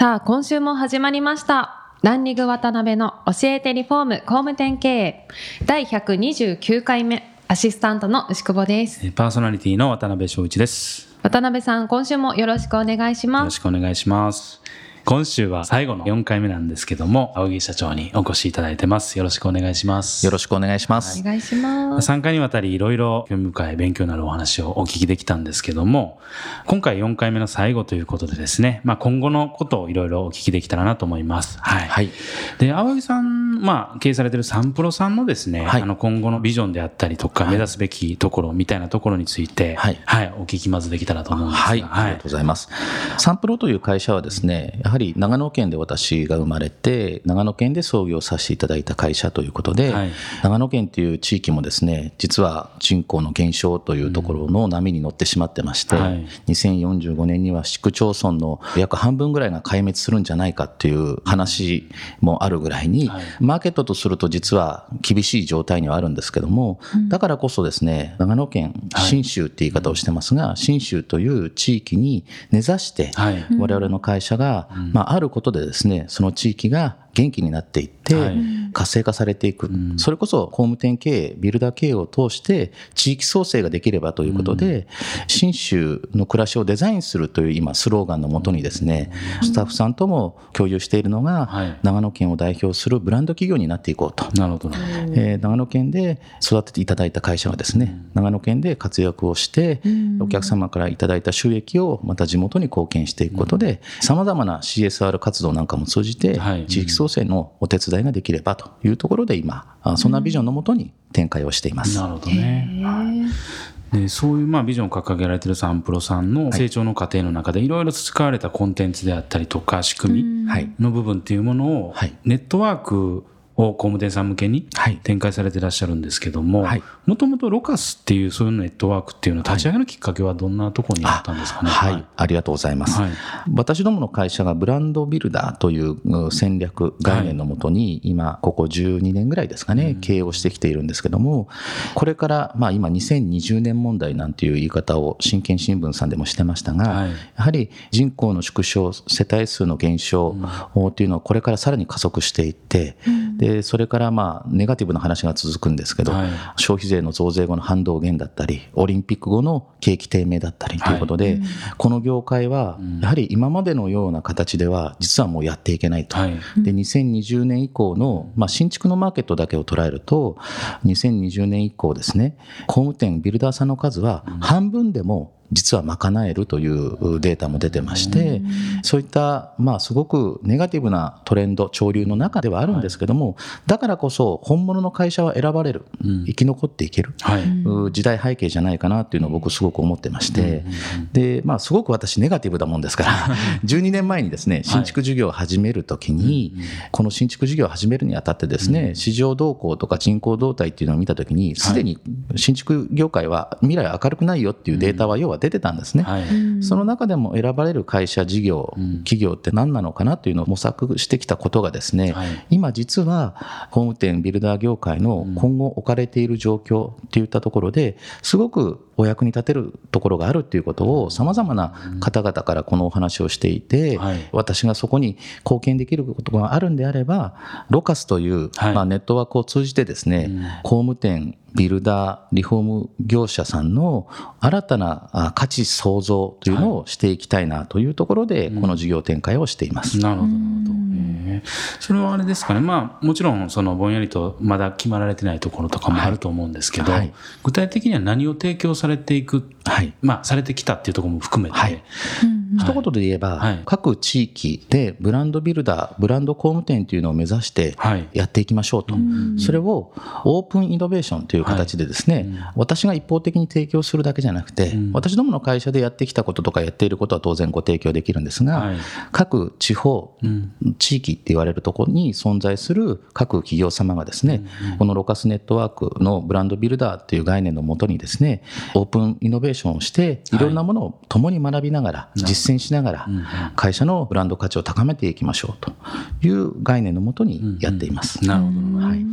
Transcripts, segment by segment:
さあ今週も始まりました。ランニング渡辺の教えてリフォーム工務店経営。第129回目アシスタントの牛久保です。パーソナリティの渡辺翔一です。渡辺さん今週もよろしくお願いします。よろしくお願いします今週は最後の4回目なんですけども、青木社長にお越しいただいてます。よろしくお願いします。よろしくお願いします。お願いします。3回にわたりいろいろ興味深い勉強になるお話をお聞きできたんですけども、今回4回目の最後ということでですね、まあ今後のことをいろいろお聞きできたらなと思います。はい。はい、で、青木さん、まあ経営されてるサンプロさんのですね、はい、あの今後のビジョンであったりとか、目指すべきところみたいなところについて、はい、はい、お聞きまずできたらと思うんですが。はい、ありがとうございます。サンプロという会社はですね、やはり長野県で私が生まれて長野県で創業させていただいた会社ということで、はい、長野県という地域もですね実は人口の減少というところの波に乗ってしまってまして、うんはい、2045年には市区町村の約半分ぐらいが壊滅するんじゃないかっていう話もあるぐらいに、はい、マーケットとすると実は厳しい状態にはあるんですけども、うん、だからこそですね長野県信州って言い方をしてますが信州という地域に根ざして、我々の会社が、まあ、あることでですねその地域が元気になっていって、活性化されていく、それこそ工務店経営ビルダー経営を通して地域創生ができればということで、信州の暮らしをデザインするという今スローガンのもとにですね、スタッフさんとも共有しているのが、長野県を代表するブランド企業になっていこうと。なるほど、え長野県で育てていただいた会社がですね、長野県で活躍をして、お客様からいただいた収益をまた地元に貢献していくことでさまざまな CSR 活動なんかも通じて、地域創生のお手伝いができればというところで今そんなビジョンのもとに展開をしています。なるほどね、でそういうまあビジョンを掲げられているサンプロさんの成長の過程の中でいろいろ培われたコンテンツであったりとか仕組みの部分っていうものをネットワークを工務店さん向けに展開されていらっしゃるんですけども、もともとロカスっていうそういうネットワークっていうのを立ち上げのきっかけはどんなところにあったんですかね？はい、はい、ありがとうございます、はい、私どもの会社がブランドビルダーという戦略概念のもとに、今ここ12年ぐらいですかね、経営をしてきているんですけども、これからまあ今2020年問題なんていう言い方を真剣新聞さんでもしてましたが、やはり人口の縮小、世帯数の減少というのはこれからさらに加速していって、ででそれからまあネガティブな話が続くんですけど、はい、消費税の増税後の反動減だったりオリンピック後の景気低迷だったりということで、はい、この業界はやはり今までのような形では実はもうやっていけないと、はい、で2020年以降の、まあ、新築のマーケットだけを捉えると2020年以降ですね工務店ビルダーさんの数は半分でも実は賄えるというデータも出てまして、そういった、まあ、すごくネガティブなトレンド、潮流の中ではあるんですけども、だからこそ本物の会社は選ばれる、生き残っていける、時代背景じゃないかなっていうのを僕すごく思ってまして、で、まあ、すごく私ネガティブだもんですから、12年前にですね、新築事業を始めるときに、この新築事業を始めるにあたってですね、市場動向とか人口動態っていうのを見たときに、すでに新築業界は未来明るくないよっていうデータは要は出てたんですね、はい、その中でも選ばれる会社事業、企業って何なのかなというのを模索してきたことがですね、はい、今実は工務店ビルダー業界の今後置かれている状況っていったところですごくお役に立てるところがあるっていうことをさまざまな方々からこのお話をしていて、はい、私がそこに貢献できることがあるんであればロカスという、まあ、ネットワークを通じてですね、工務店ビルダー、リフォーム業者さんの新たな価値創造というのをしていきたいなというところで、この事業展開をしています。なるほど、なるほど。それはあれですかね、まあ、もちろんそのぼんやりとまだ決まられてないところとかもあると思うんですけど、はいはい、具体的には何を提供されていく、はい、まあ、されてきたっていうところも含めて、一言で言えば、はい、各地域でブランドビルダーブランド工務店というのを目指してやっていきましょうと、はい、それをオープンイノベーションという形でですね、はい、私が一方的に提供するだけじゃなくて、私どもの会社でやってきたこととかやっていることは当然ご提供できるんですが、各地方、地域って言われるところに存在する各企業様がですね、このロカスネットワークのブランドビルダーという概念のもとにですねオープンイノベーションをしてい。ろんなものを共に学びながら、実践しながら会社のブランド価値を高めていきましょうという概念のもとにやっています。なるほど、はい。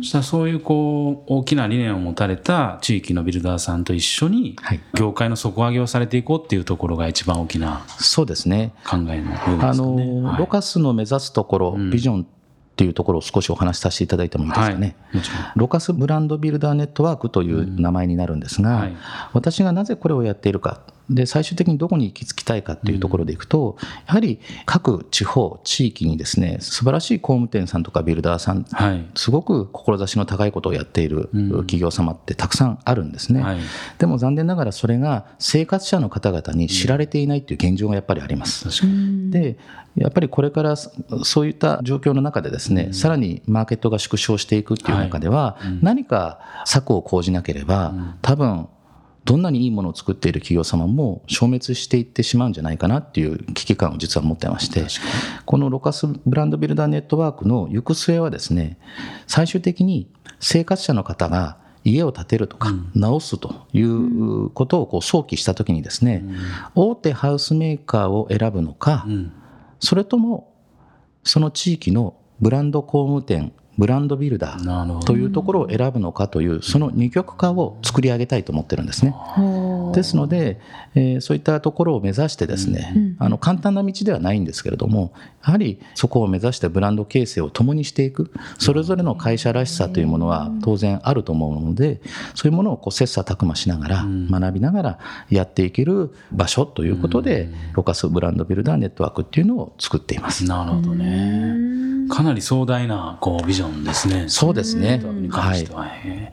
そしたらそういうこう大きな理念を持たれた地域のビルダーさんと一緒に業界の底上げをされていこうっていうところが一番大きなそうですね。考えの部分ですかね。あの、ロカスの目指すところ、ビジョンっていうところを少しお話しさせていただいてもいいですかね、はい、ロカスブランドビルダーネットワークという名前になるんですが、うん。はい、私がなぜこれをやっているかで最終的にどこに行き着きたいかっていうところでいくと、やはり各地方地域にですね素晴らしい工務店さんとかビルダーさん、はい、すごく志の高いことをやっている企業様ってたくさんあるんですね、はい、でも残念ながらそれが生活者の方々に知られていないっていう現状がやっぱりあります、でやっぱりこれからそういった状況の中でですね、さらにマーケットが縮小していくっていう中では、何か策を講じなければ、多分どんなにいいものを作っている企業様も消滅していってしまうんじゃないかなっていう危機感を実は持ってましてこのロカスブランドビルダーネットワークの行く末はですね最終的に生活者の方が家を建てるとか直すということをこう想起したときにですね、大手ハウスメーカーを選ぶのか、それともその地域のブランド工務店ブランドビルダーというところを選ぶのかというその二極化を作り上げたいと思ってるんですね。ですので、えー、そういったところを目指してですね、うん、あの簡単な道ではないんですけれどもやはりそこを目指してブランド形成を共にしていくそれぞれの会社らしさというものは当然あると思うのでそういうものをこう切磋琢磨しながら学びながらやっていける場所ということで、ロカスブランドビルダーネットワークっていうのを作っています。なるほどねかなり壮大なこうビジョンですね。そうですね。は。い、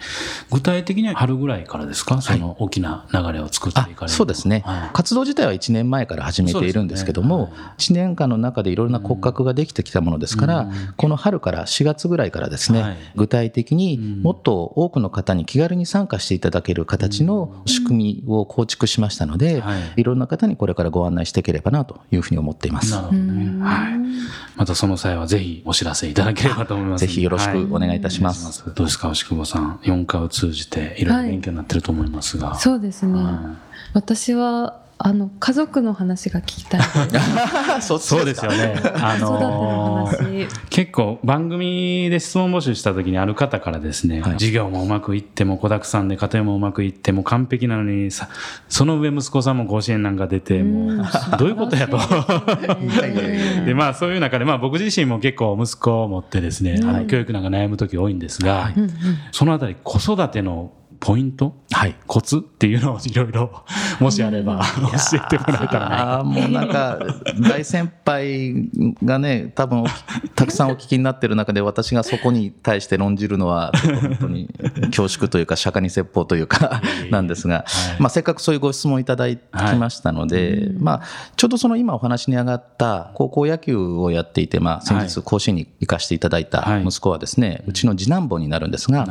具体的には春ぐらいからですか、その大きな流れを作っていかれるそうですね、はい、活動自体は1年前から始めているんですけども、ね。はい、1年間の中でいろいろな骨格ができてきたものですから、うん、この春から4月ぐらいからですね、はい、具体的にもっと多くの方に気軽に参加していただける形の仕組みを構築しましたので、い。ろんな方にこれからご案内していければなというふうに思っています。なるほどね。はい。またその際はぜひお知らせいただければと思います。ぜひよろしくお願いいたします。どうですか、牛久保さん。4回を通じていろいろ勉強になってると思いますが。そうですね。私はあの家族の話が聞きたい。そうですよね。あのー、結構番組で質問募集した時にある方からですね、はい、授業もうまくいっても子だくさんで家庭もうまくいっても完璧なのにさその上息子さんも甲子園なんか出てもう どういうことやと。でまあそういう中でまあ僕自身も結構息子を持ってですね、あの教育なんか悩む時多いんですが、はい、そのあたり子育てのポイント、はい、コツっていうのをいろいろもしあれば教えてもらえたらなもうなんか大先輩がね多分たくさんお聞きになってる中で私がそこに対して論じるのは本当に恐縮というか釈迦に説法というかなんですが、はい、まあ、せっかくそういうご質問いただきましたので、はい、まあ、ちょうどその今お話に上がった高校野球をやっていて、まあ、先日甲子園に行かせていただいた息子はですね、うちの次男坊になるんですが、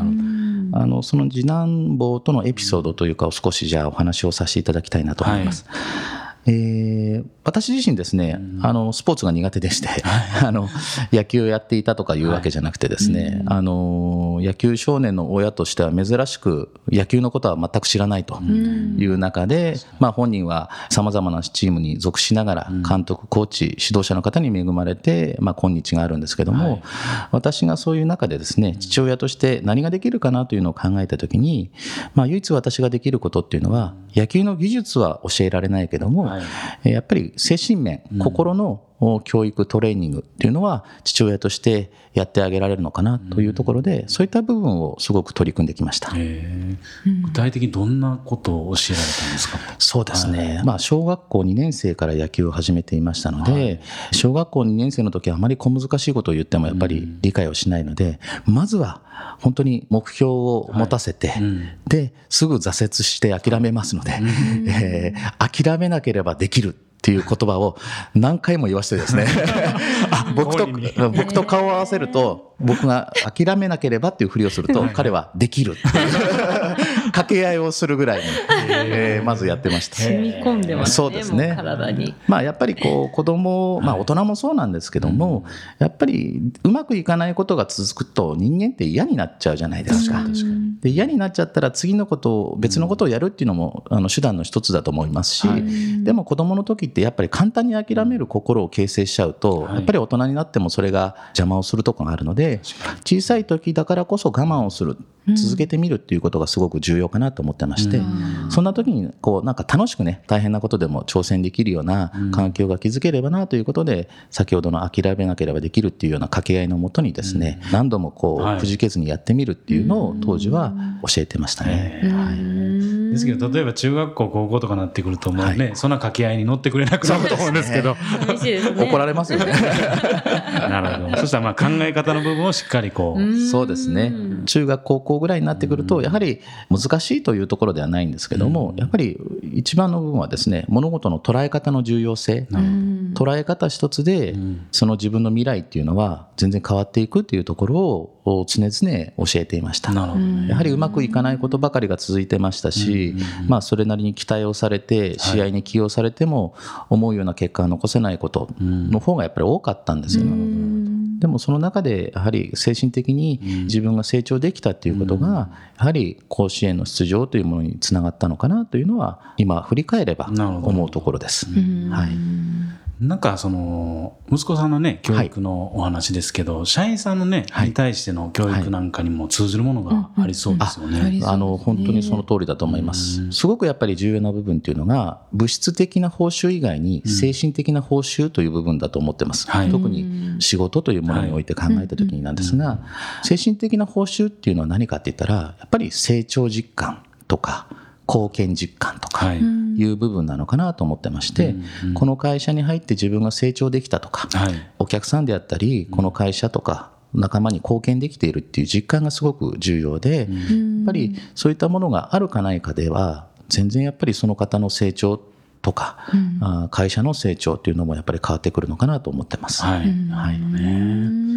あのその次男坊とのエピソードというかを少しじゃあお話をさせていただきたいなと思います。はいえー、私自身ですね、うん、あのスポーツが苦手でして あの野球をやっていたとかいうわけじゃなくてですね、はいうん、あの野球少年の親としては珍しく野球のことは全く知らないという中で、うん、まあ、本人はさまざまなチームに属しながら監督コーチ指導者の方に恵まれて、まあ、今日があるんですけども、はい、私がそういう中でですね父親として何ができるかなというのを考えた時に、まあ、唯一私ができることっていうのは野球の技術は教えられないけども、はい、やっぱり精神面、心の教育トレーニングっていうのは父親としてやってあげられるのかなというところで、そういった部分をすごく取り組んできました。具体的にどんなことを教えられたんですか？そうですね、はい、まあ、小学校2年生から野球を始めていましたので、はい、小学校2年生の時はあまり小難しいことを言ってもやっぱり理解をしないので、まずは本当に目標を持たせて、はいうん、ですぐ挫折して諦めますので、えー、諦めなければできるっっていう言葉を何回も言わせてですね。僕と僕と顔を合わせると僕が諦めなければっていうふりをすると彼はできる 掛け合いをするぐらいに、えー、まずやってました。染み込んでますねそうですね。体に。まあやっぱりこう子供まあ大人もそうなんですけども、やっぱりうまくいかないことが続くと人間って嫌になっちゃうじゃないですか。で嫌になっちゃったら次のことを別のことをやるっていうのもあの手段の一つだと思いますし、でも子供の時ってやっぱり簡単に諦める心を形成しちゃうと、やっぱり大人になってもそれが邪魔をするとこがあるので小さい時だからこそ我慢をする続けてみるっていうことがすごく重要かなと思ってまして、そんな時にこうなんか楽しくね大変なことでも挑戦できるような環境が築ければなということで、先ほどの諦めなければできるっていうような掛け合いのもとにですね、何度もこうくじけずにやってみるっていうのを当時は教えてましたね。はいですけど例えば中学校高校とかなってくるともうね、はい、そんな掛け合いに乗ってくれなくなると思うんですけど、ね、怒られますよね。なるほど。そしたらまあ考え方の部分をしっかりこう。そうですね。中学高校ぐらいになってくるとやはり難しいというところではないんですけどもやっぱり一番の部分はですね物事の捉え方の重要性。捉え方一つでその自分の未来っていうのは全然変わっていくっていうところを常々教えていました、ね、やはりうまくいかないことばかりが続いてましたし、まあ、それなりに期待をされて試合に起用されても思うような結果が残せないことの方がやっぱり多かったんですよ、でもその中でやはり精神的に自分が成長できたっていうことがやはり甲子園の出場というものにつながったのかなというのは今振り返れば思うところです。はいなんかその息子さんのね教育のお話ですけど、はい、社員さんのね、はい、に対しての教育なんかにも通ずるものがありそうですよね。あの本当にその通りだと思います。すごくやっぱり重要な部分っていうのが物質的な報酬以外に精神的な報酬という部分だと思ってます。うん、特に仕事というものにおいて考えた時になんですが、精神的な報酬っていうのは何かって言ったらやっぱり成長実感とか貢献実感とかいう部分なのかなと思ってまして、この会社に入って自分が成長できたとか、お客さんであったりこの会社とか仲間に貢献できているっていう実感がすごく重要で、やっぱりそういったものがあるかないかでは全然やっぱりその方の成長とか、うん、会社の成長っていうのもやっぱり変わってくるのかなと思ってます。はい、はい。ね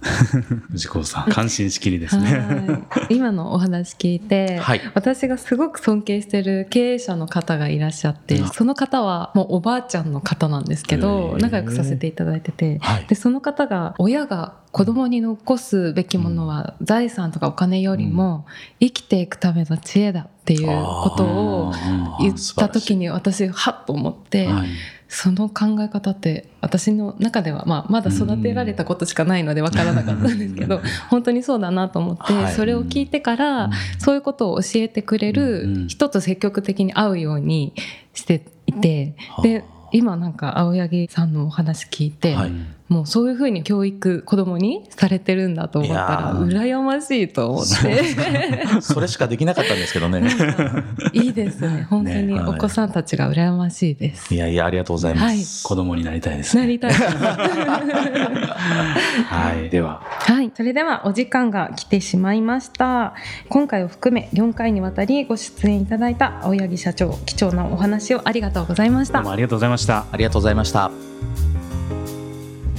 藤子さん感心しきりですね。今のお話聞いて、はい、私がすごく尊敬してる経営者の方がいらっしゃってその方はもうおばあちゃんの方なんですけど仲良くさせていただいてて、はい、でその方が親が子供に残すべきものは財産とかお金よりも生きていくための知恵だっていうことを言った時に私はっと思って。はい。その考え方って私の中では、まあ、まだ育てられたことしかないので分からなかったんですけど本当にそうだなと思って、はい、それを聞いてからそういうことを教えてくれる人と積極的に会うようにしていてで今なんか青柳さんのお話聞いて、はい、もうそういうふうに教育子供にされてるんだと思ったら羨ましいと思って。それしかできなかったんですけどね。いいですね。本当にお子さんたちが羨ましいです、ねはい、いやいやありがとうございます、はい、子供になりたいです、ね、なりたい。はい。では。はい。それではお時間が来てしまいました。今回を含め4回にわたりご出演いただいた青柳社長貴重なお話をありがとうございました。どうもありがとうございました。ありがとうございました